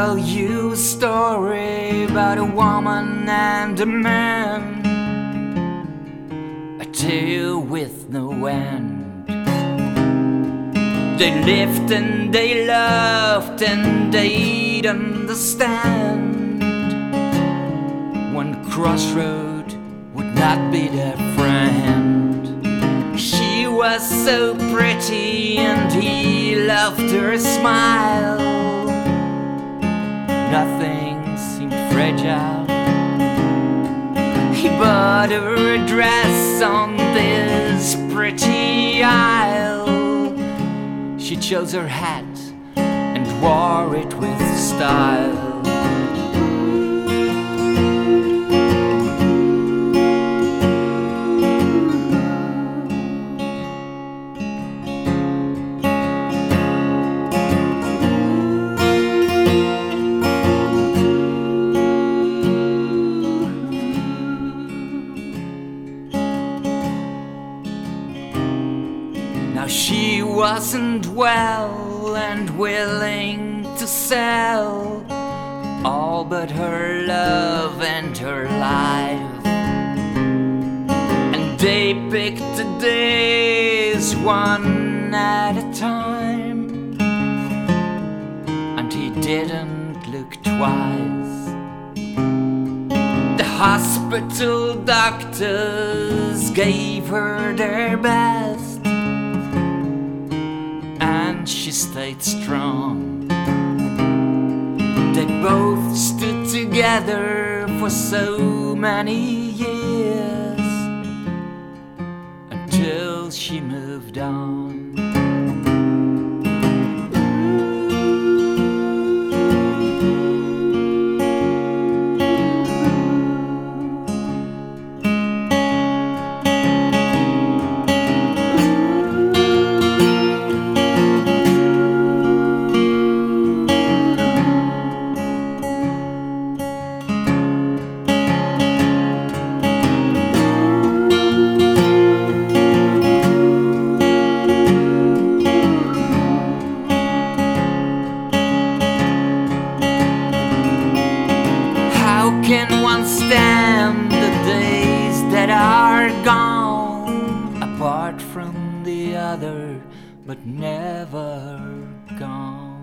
tell you a story about a woman and a man. A tale with no end. They lived and they loved and they'd understand. One crossroad would not be their friend. She was so pretty and he loved her smile. Nothing seemed fragile. He bought her a dress on this pretty isle. She chose her hat and wore it with style. She wasn't well and willing to sell all but her love and her life. And they picked the days one at a time, and he didn't look twice. The hospital doctors gave her their best she stayed strong. They both stood together for so many years until she moved on. But never gone?